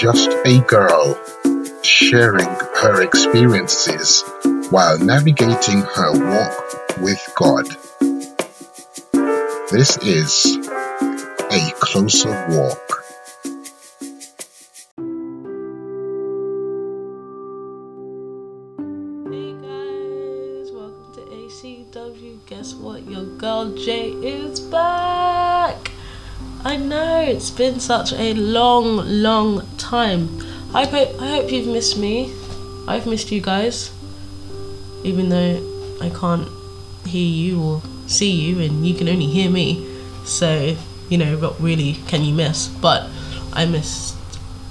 just a girl sharing her experiences while navigating her walk with God. This is a closer walk. Hey guys, welcome to ACW. Guess what? Your girl Jay is back. I know it's been such a long, long time. I hope I hope you've missed me. I've missed you guys, even though I can't hear you or see you, and you can only hear me. So you know, what really can you miss? But I missed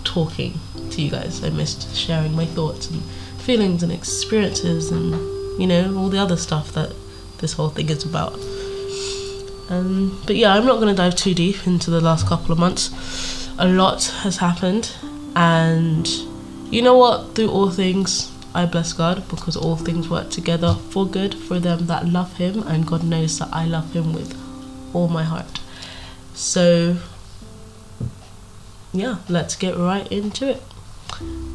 talking to you guys. I missed sharing my thoughts and feelings and experiences and you know all the other stuff that this whole thing is about. Um, but yeah, I'm not going to dive too deep into the last couple of months. A lot has happened, and you know what? Through all things, I bless God because all things work together for good for them that love Him, and God knows that I love Him with all my heart. So, yeah, let's get right into it.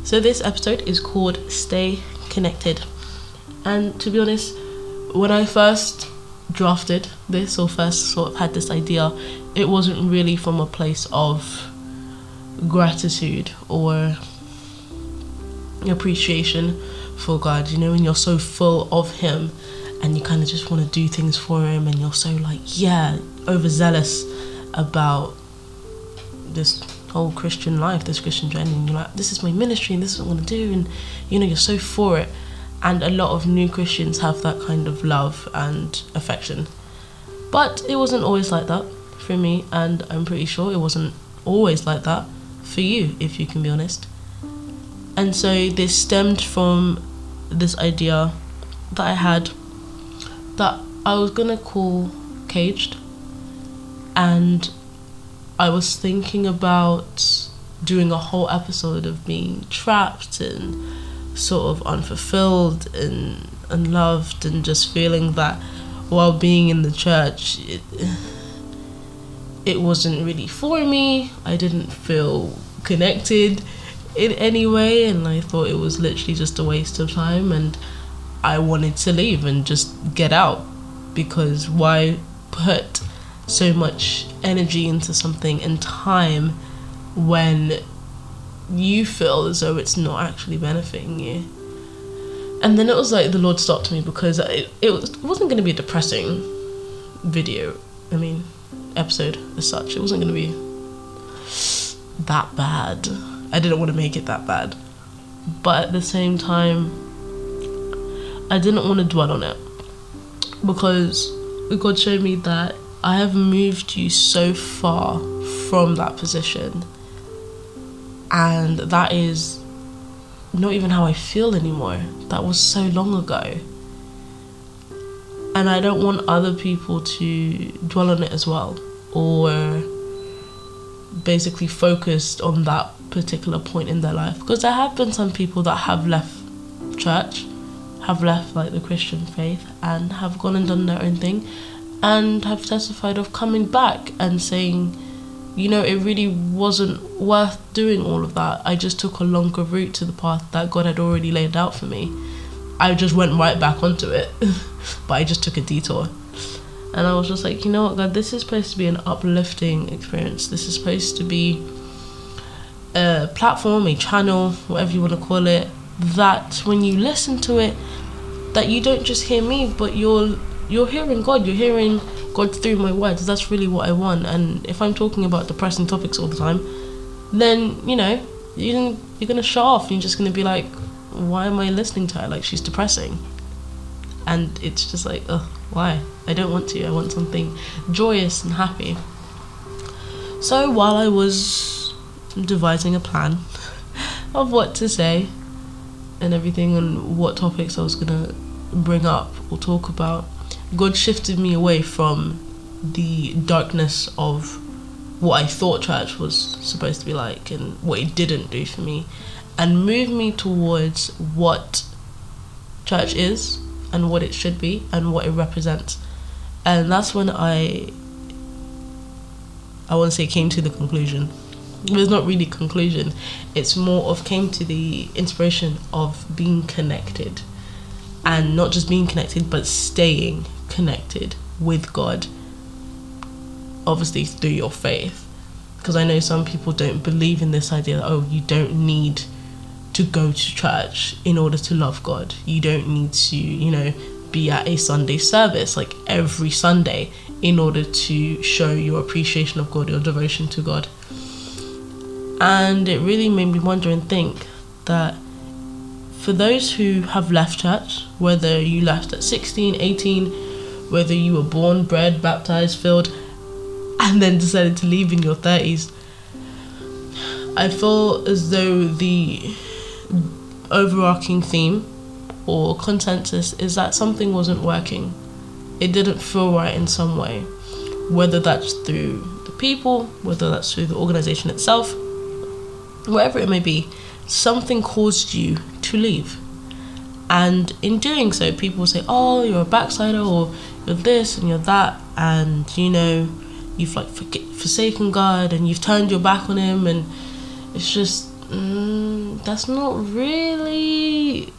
So, this episode is called Stay Connected. And to be honest, when I first drafted this or first sort of had this idea, it wasn't really from a place of gratitude or appreciation for God. You know, when you're so full of Him and you kind of just want to do things for Him and you're so like, yeah, overzealous about this whole Christian life, this Christian journey, and you're like, this is my ministry and this is what I'm gonna do, and you know, you're so for it. And a lot of new Christians have that kind of love and affection. But it wasn't always like that for me, and I'm pretty sure it wasn't always like that for you, if you can be honest. And so this stemmed from this idea that I had that I was gonna call Caged and I was thinking about doing a whole episode of being trapped and sort of unfulfilled and unloved and just feeling that while being in the church it, it wasn't really for me. I didn't feel connected in any way and I thought it was literally just a waste of time and I wanted to leave and just get out because why put so much energy into something and time when you feel as though it's not actually benefiting you. And then it was like the Lord stopped me because it, it, was, it wasn't going to be a depressing video. I mean, episode as such. It wasn't going to be that bad. I didn't want to make it that bad. But at the same time, I didn't want to dwell on it because God showed me that I have moved you so far from that position. And that is not even how I feel anymore. That was so long ago. And I don't want other people to dwell on it as well or basically focused on that particular point in their life. Because there have been some people that have left church, have left like the Christian faith, and have gone and done their own thing and have testified of coming back and saying, you know, it really wasn't worth doing all of that. I just took a longer route to the path that God had already laid out for me. I just went right back onto it, but I just took a detour. And I was just like, you know what, God, this is supposed to be an uplifting experience. This is supposed to be a platform, a channel, whatever you want to call it, that when you listen to it, that you don't just hear me, but you're you're hearing God, you're hearing God through my words. That's really what I want. And if I'm talking about depressing topics all the time, then you know you're you're gonna shut off. And You're just gonna be like, why am I listening to her? Like she's depressing. And it's just like, oh, why? I don't want to. I want something joyous and happy. So while I was devising a plan of what to say and everything and what topics I was gonna bring up or talk about, God shifted me away from the darkness of what I thought church was supposed to be like and what it didn't do for me and moved me towards what church is and what it should be and what it represents. And that's when I I want to say came to the conclusion there's not really conclusion. It's more of came to the inspiration of being connected, and not just being connected, but staying connected with God. Obviously through your faith, because I know some people don't believe in this idea that oh you don't need to go to church in order to love God. You don't need to you know be at a Sunday service like every Sunday in order to show your appreciation of God, your devotion to God. And it really made me wonder and think that for those who have left church, whether you left at 16, 18, whether you were born, bred, baptized, filled, and then decided to leave in your 30s, I feel as though the overarching theme or consensus is that something wasn't working. It didn't feel right in some way, whether that's through the people, whether that's through the organization itself, whatever it may be, something caused you to leave. And in doing so, people say, "Oh, you're a backslider, or you're this and you're that," and you know, you've like forsaken God and you've turned your back on Him, and it's just mm, that's not really,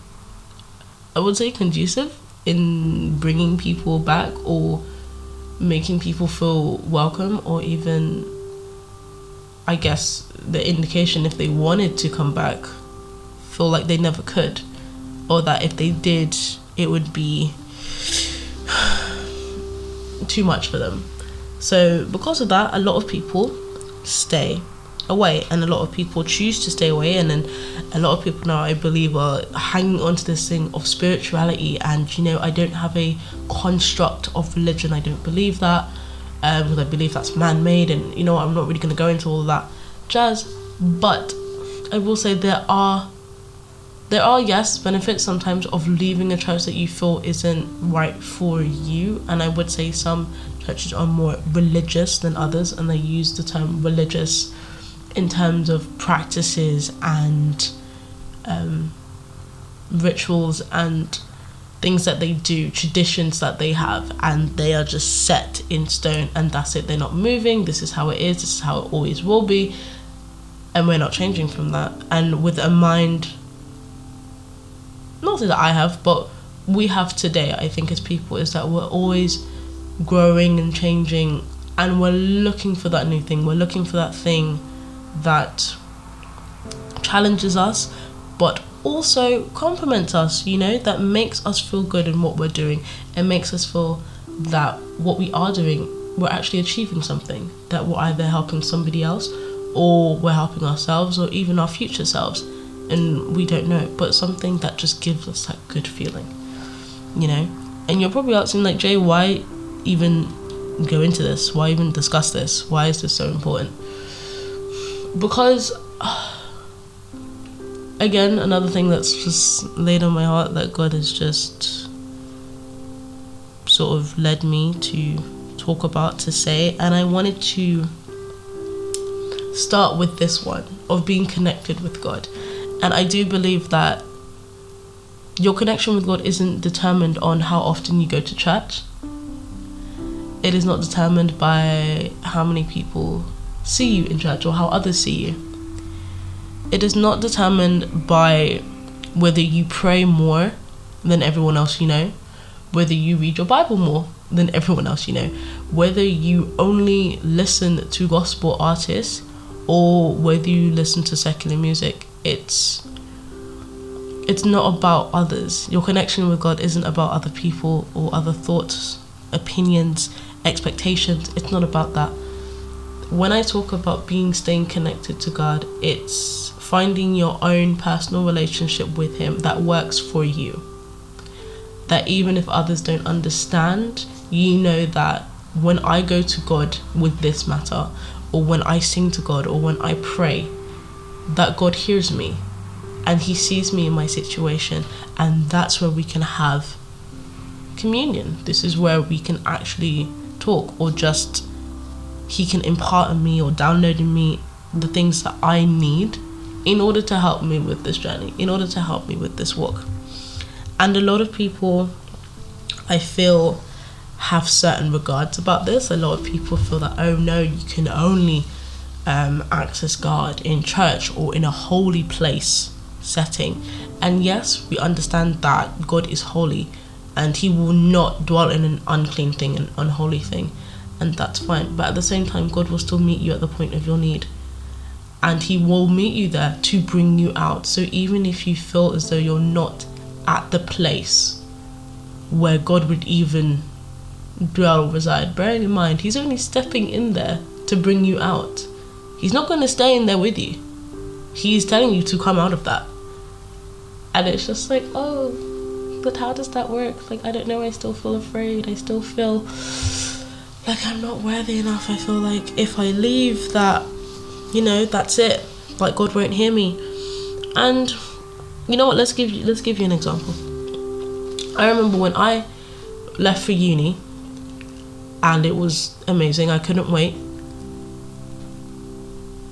I would say, conducive in bringing people back or making people feel welcome or even I guess the indication if they wanted to come back feel like they never could or that if they did it would be too much for them. So because of that a lot of people stay away and a lot of people choose to stay away and then a lot of people now i believe are hanging on to this thing of spirituality and you know i don't have a construct of religion i don't believe that um, because i believe that's man-made and you know i'm not really going to go into all that jazz but i will say there are there are yes benefits sometimes of leaving a church that you feel isn't right for you and i would say some churches are more religious than others and they use the term religious in terms of practices and um, rituals and things that they do, traditions that they have, and they are just set in stone, and that's it. They're not moving. This is how it is. This is how it always will be, and we're not changing from that. And with a mind, not that I have, but we have today, I think, as people, is that we're always growing and changing, and we're looking for that new thing. We're looking for that thing that challenges us but also compliments us, you know, that makes us feel good in what we're doing and makes us feel that what we are doing, we're actually achieving something, that we're either helping somebody else or we're helping ourselves or even our future selves. And we don't know but something that just gives us that good feeling, you know? And you're probably asking, like, Jay, why even go into this? Why even discuss this? Why is this so important? Because again another thing that's just laid on my heart that god has just sort of led me to talk about to say and i wanted to start with this one of being connected with god. And i do believe that your connection with god isn't determined on how often you go to church. It is not determined by how many people see you in church or how others see you. It is not determined by whether you pray more than everyone else you know, whether you read your Bible more than everyone else you know, whether you only listen to gospel artists or whether you listen to secular music. It's it's not about others. Your connection with God isn't about other people or other thoughts, opinions, expectations. It's not about that when I talk about being staying connected to God, it's finding your own personal relationship with Him that works for you. That even if others don't understand, you know that when I go to God with this matter, or when I sing to God, or when I pray, that God hears me and He sees me in my situation, and that's where we can have communion. This is where we can actually talk or just he can impart on me or download in me the things that I need in order to help me with this journey, in order to help me with this walk. And a lot of people, I feel, have certain regards about this. A lot of people feel that, oh no, you can only um, access God in church or in a holy place setting. And yes, we understand that God is holy and He will not dwell in an unclean thing, an unholy thing, and that's fine. But at the same time, God will still meet you at the point of your need. And He will meet you there to bring you out. So even if you feel as though you're not at the place where God would even dwell, or reside, bearing in mind, He's only stepping in there to bring you out. He's not going to stay in there with you. He's telling you to come out of that. And it's just like, oh, but how does that work? Like, I don't know. I still feel afraid. I still feel like I'm not worthy enough. I feel like if I leave, that, you know, that's it. Like, God won't hear me. And you know what? Let's give you let's give you an example. I remember when I left for uni, and it was amazing. I couldn't wait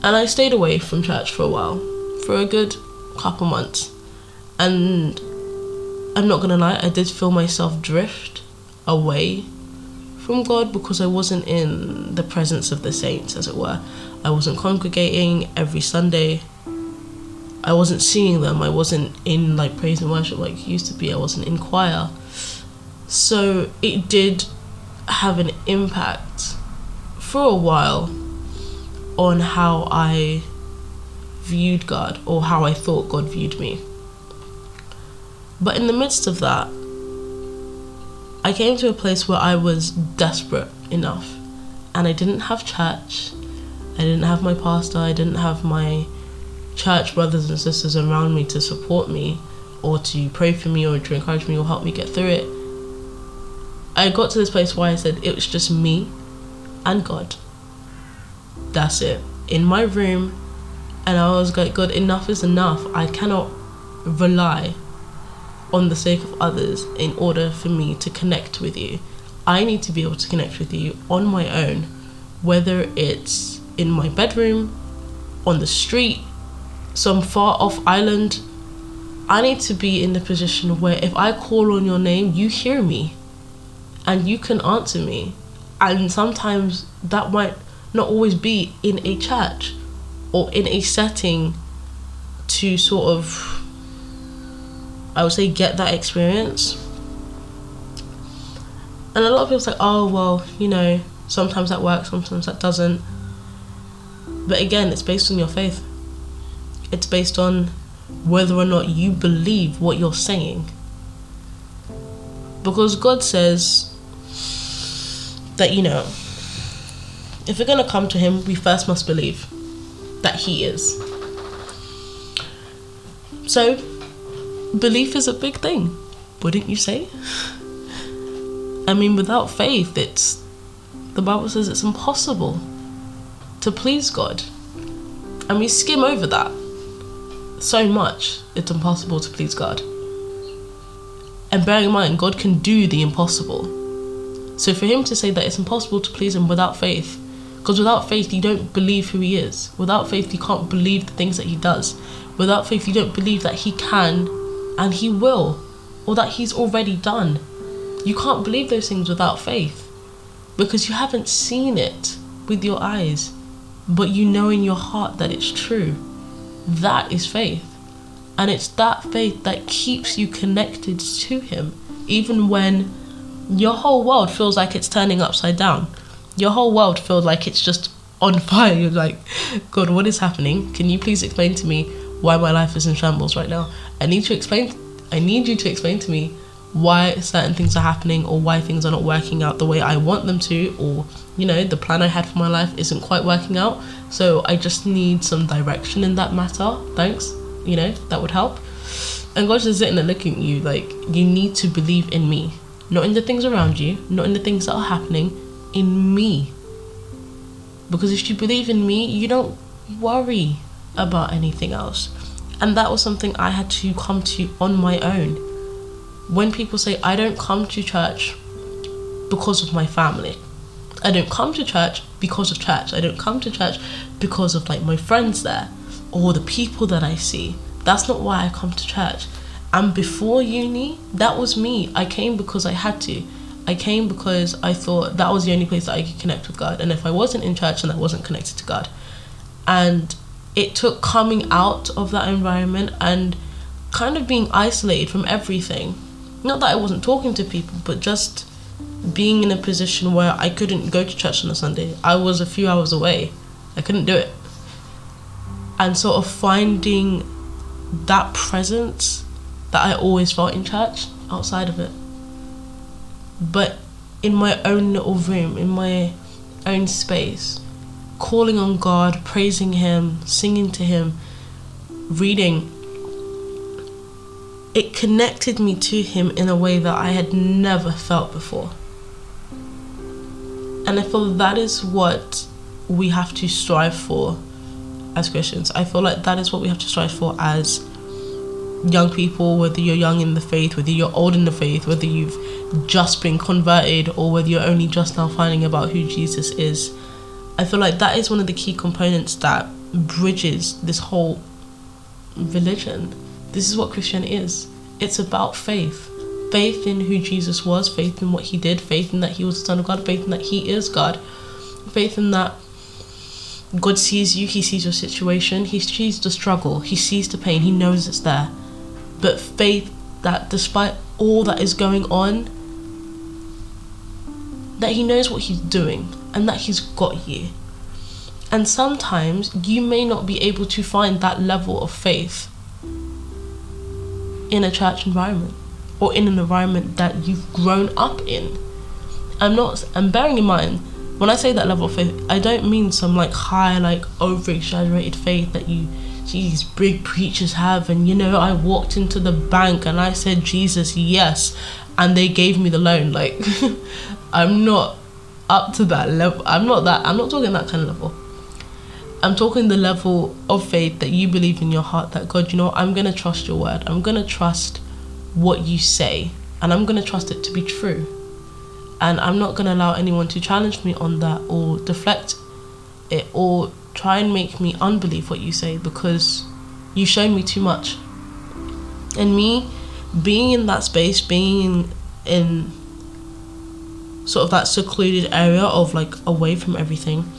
and I stayed away from church for a while, for a good couple months. And I'm not gonna lie, I did feel myself drift away from God because I wasn't in the presence of the saints, as it were. I wasn't congregating every Sunday. I wasn't seeing them. I wasn't in like praise and worship like it used to be. I wasn't in choir. So it did have an impact for a while on how I viewed God or how I thought God viewed me. But in the midst of that, I came to a place where I was desperate enough and I didn't have church. I didn't have my pastor, I didn't have my church brothers and sisters around me to support me or to pray for me or to encourage me or help me get through it. I got to this place where I said it was just me and God. That's it. In my room, and I was like, God, enough is enough. I cannot rely on the sake of others in order for me to connect with you. I need to be able to connect with you on my own, whether it's in my bedroom, on the street, some far off island. I need to be in the position where if I call on your name, you hear me and you can answer me. And sometimes that might not always be in a church or in a setting to sort of I would say get that experience. And a lot of people say, oh well, you know, sometimes that works, sometimes that doesn't. But again, it's based on your faith. It's based on whether or not you believe what you're saying. Because God says that, you know, if we're going to come to Him, we first must believe that He is. So, belief is a big thing, wouldn't you say? I mean, without faith, it's the Bible says it's impossible to please God. And we skim over that so much, it's impossible to please God. And bearing in mind, God can do the impossible. So for Him to say that it's impossible to please Him without faith, because without faith, you don't believe who He is. Without faith, you can't believe the things that He does. Without faith, you don't believe that He can and He will, or that He's already done. You can't believe those things without faith because you haven't seen it with your eyes, but you know in your heart that it's true. That is faith. And it's that faith that keeps you connected to Him, even when your whole world feels like it's turning upside down your whole world feels like it's just on fire. You're like, God, what is happening? Can you please explain to me why my life is in shambles right now? I need to explain. I need you to explain to me why certain things are happening or why things are not working out the way I want them to, or you know, the plan I had for my life isn't quite working out. So I just need some direction in that matter. Thanks. You know, that would help. And God's just sitting there looking at you like, you need to believe in me, not in the things around you, not in the things that are happening, in me. Because if you believe in me, you don't worry about anything else. And that was something I had to come to on my own. When people say, I don't come to church because of my family, I don't come to church because of church, I don't come to church because of like my friends there or the people that I see. That's not why I come to church. And before uni, that was me. I came because I had to. I came because I thought that was the only place that I could connect with God. And if I wasn't in church, and I wasn't connected to God. And it took coming out of that environment and kind of being isolated from everything. Not that I wasn't talking to people, but just being in a position where I couldn't go to church on a Sunday. I was a few hours away. I couldn't do it. And sort of finding that presence that I always felt in church outside of it. But in my own little room, in my own space, calling on God, praising Him, singing to Him, reading, it connected me to Him in a way that I had never felt before. And I feel that is what we have to strive for as Christians. I feel like that is what we have to strive for as young people, whether you're young in the faith, whether you're old in the faith, whether you've just been converted, or whether you're only just now finding about who Jesus is. I feel like that is one of the key components that bridges this whole religion. This is what Christianity is it's about faith. Faith in who Jesus was, faith in what he did, faith in that he was the Son of God, faith in that he is God, faith in that God sees you, he sees your situation, he sees the struggle, he sees the pain, he knows it's there. But faith that despite all that is going on, that he knows what he's doing and that he's got you. And sometimes you may not be able to find that level of faith in a church environment or in an environment that you've grown up in. I'm not, I'm bearing in mind, when I say that level of faith, I don't mean some like high, like over exaggerated faith that you these big preachers have. And you know, I walked into the bank and I said, Jesus, yes. And they gave me the loan. Like, I'm not up to that level. I'm not that, I'm not talking that kind of level. I'm talking the level of faith that you believe in your heart that God, you know, I'm going to trust your word. I'm going to trust what you say and I'm going to trust it to be true. And I'm not going to allow anyone to challenge me on that or deflect it or try and make me unbelieve what you say because you shown me too much. And me being in that space, being in sort of that secluded area of like away from everything,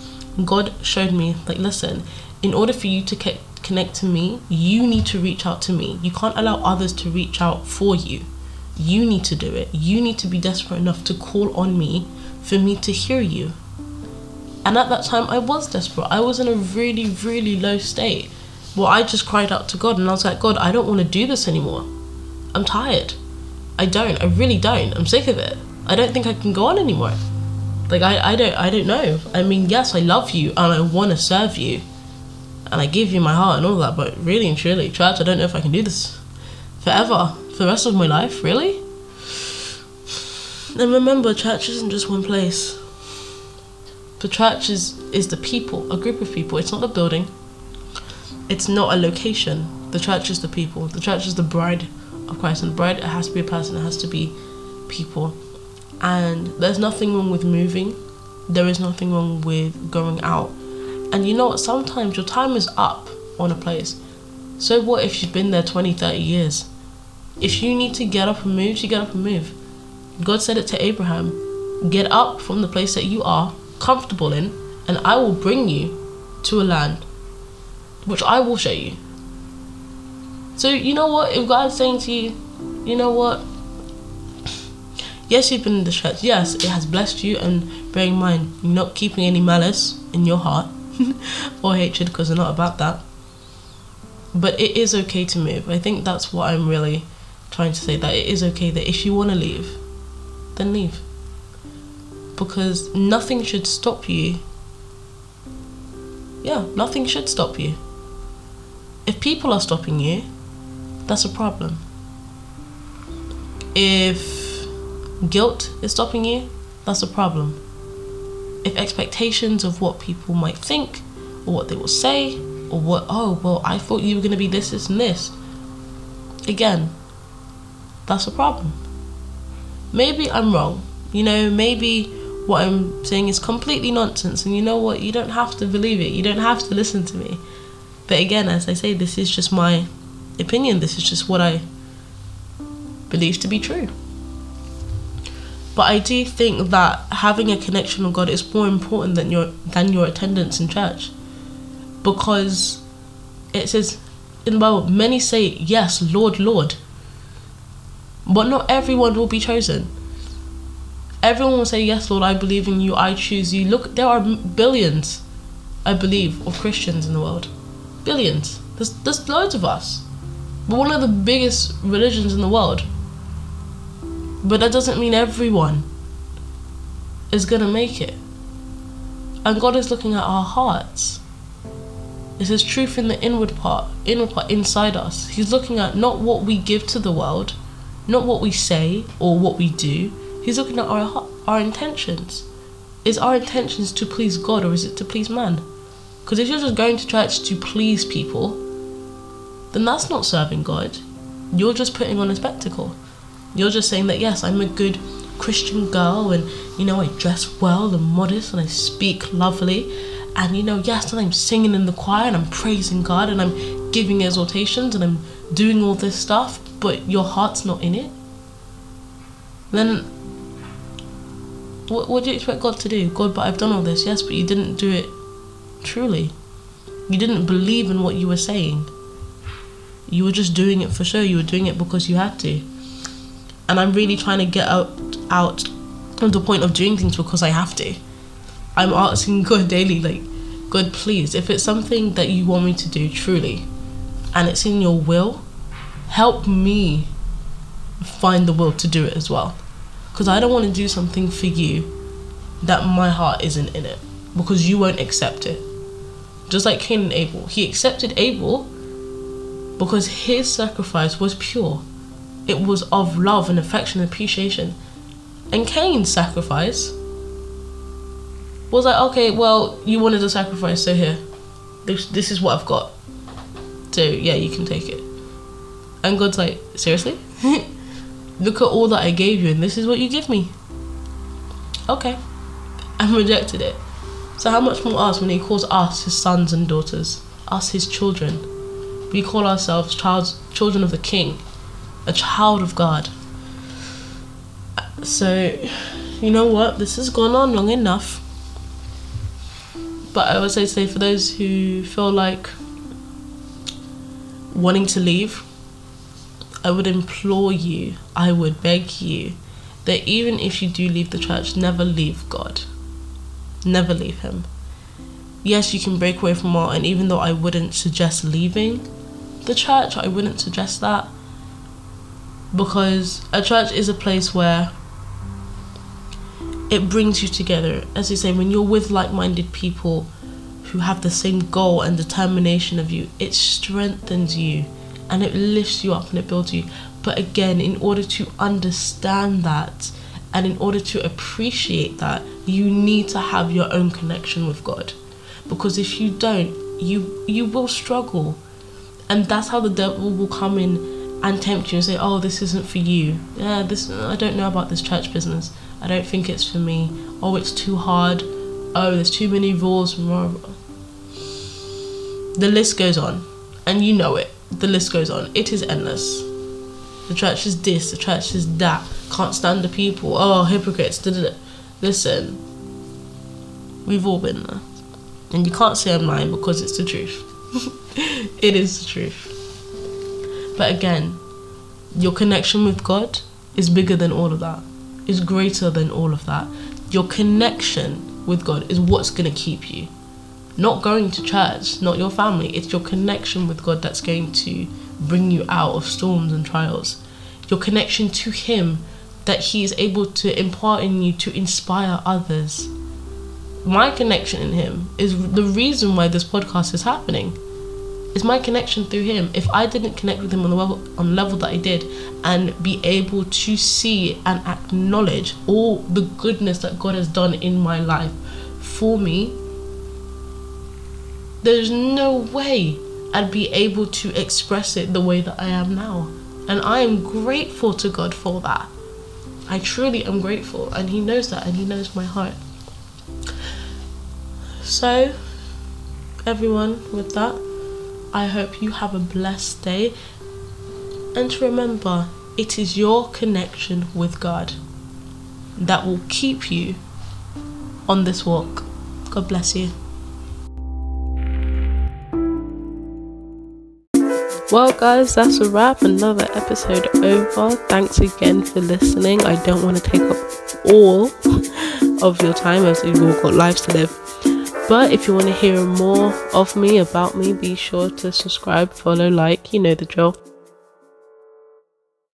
God showed me like, listen, in order for you to ke- connect to me, you need to reach out to me. You can't allow others to reach out for you. You need to do it. You need to be desperate enough to call on me for me to hear you. And at that time, I was desperate. I was in a really, really low state. Well, I just cried out to God and I was like, God, I don't want to do this anymore. I'm tired. I don't. I really don't. I'm sick of it. I don't think I can go on anymore. Like I, I don't I don't know. I mean, yes, I love you and I want to serve you, and I give you my heart and all that. But really and truly, church, I don't know if I can do this forever for the rest of my life. Really. And remember, church isn't just one place. The church is is the people, a group of people. It's not a building. It's not a location. The church is the people. The church is the bride of Christ, and the bride it has to be a person. It has to be people and there's nothing wrong with moving. There is nothing wrong with going out. And you know what? Sometimes your time is up on a place. So what if you've been there 20 30 years? If you need to get up and move you get up and move. God said it to abraham get up from the place that you are comfortable in and i will bring you to a land which i will show you. So you know what? If god's saying to you you know what yes, you've been in the church. Yes, it has blessed you, and bear in mind, you're not keeping any malice in your heart or hatred because they're not about that. But it is okay to move. I think that's what I'm really trying to say that it is okay that if you want to leave, then leave. Because nothing should stop you. Yeah, nothing should stop you. If people are stopping you, that's a problem. If guilt is stopping you, that's a problem. If expectations of what people might think, or what they will say, or what, oh, well, I thought you were going to be this, this, and this, again, that's a problem. Maybe I'm wrong. You know, maybe what I'm saying is completely nonsense, and you know what? You don't have to believe it, you don't have to listen to me. But again, as I say, this is just my opinion, this is just what I believe to be true. But I do think that having a connection with God is more important than your than your attendance in church. because it says in the Bible, many say, Yes, Lord, Lord. But not everyone will be chosen. Everyone will say, Yes, Lord, I believe in you, I choose you. Look, there are billions, I believe, of Christians in the world. Billions. There's, there's loads of us. We're one of the biggest religions in the world. But that doesn't mean everyone is going to make it. And God is looking at our hearts. It says truth in the inward part, inward part inside us. He's looking at not what we give to the world, not what we say or what we do. He's looking at our our intentions. Is our intentions to please God or is it to please man? Because if you're just going to church to please people, then that's not serving God. You're just putting on a spectacle. You're just saying that yes, I'm a good Christian girl and you know I dress well and modest and I speak lovely and you know yes and I'm singing in the choir and I'm praising God and I'm giving exhortations and I'm doing all this stuff but your heart's not in it then what, what do you expect God to do? God, but I've done all this, yes, but you didn't do it truly. You didn't believe in what you were saying. You were just doing it for show. You were doing it because you had to. And I'm really trying to get out out of the point of doing things because I have to. I'm asking God daily, like, God, please, if it's something that you want me to do truly, and it's in your will, help me find the will to do it as well. Because I don't want to do something for you that my heart isn't in it, because you won't accept it. Just like Cain and Abel, he accepted Abel because his sacrifice was pure. It was of love and affection and appreciation. And Cain's sacrifice was like, okay, well, you wanted a sacrifice, so here. This, this is what I've got. So, yeah, you can take it. And God's like, seriously? Look at all that I gave you, and this is what you give me. Okay. And rejected it. So, how much more us when He calls us His sons and daughters, us His children? We call ourselves child, children of the King, a child of God. So, you know what? This has gone on long enough. But I would say, say for those who feel like wanting to leave, I would implore you, I would beg you that even if you do leave the church, never leave God. Never leave Him. Yes, you can break away from all, and even though I wouldn't suggest leaving the church, I wouldn't suggest that because a church is a place where it brings you together. As you say, when you're with like minded people who have the same goal and determination of you, it strengthens you and it lifts you up and it builds you. But again, in order to understand that and in order to appreciate that, you need to have your own connection with God. Because if you don't, you you will struggle. And that's how the devil will come in and tempt you and say, "Oh, this isn't for you. Yeah, this I don't know about this church business. I don't think it's for me. Oh, it's too hard. Oh, there's too many rules." The list goes on, and you know it. The list goes on. It is endless. The church is this. The church is that. Can't stand the people. Oh, hypocrites. Da-da-da. Listen, we've all been there, and you can't say I'm lying because it's the truth. it is the truth. But again, your connection with God is bigger than all of that, is greater than all of that. Your connection with God is what's going to keep you. Not going to church, not your family. It's your connection with God that's going to bring you out of storms and trials. Your connection to Him that He is able to impart in you to inspire others. My connection in Him is the reason why this podcast is happening it's my connection through him. If I didn't connect with him on the level on level that I did and be able to see and acknowledge all the goodness that God has done in my life for me, there's no way I'd be able to express it the way that I am now. And I am grateful to God for that. I truly am grateful, and He knows that, and He knows my heart. So, everyone, with that, I hope you have a blessed day. And remember, it is your connection with God that will keep you on this walk. God bless you. Well, guys, that's a wrap. Another episode over. Thanks again for listening. I don't want to take up all of your time as you've all got lives to live. But if you want to hear more of me, about me, be sure to subscribe, follow, like, you know the drill.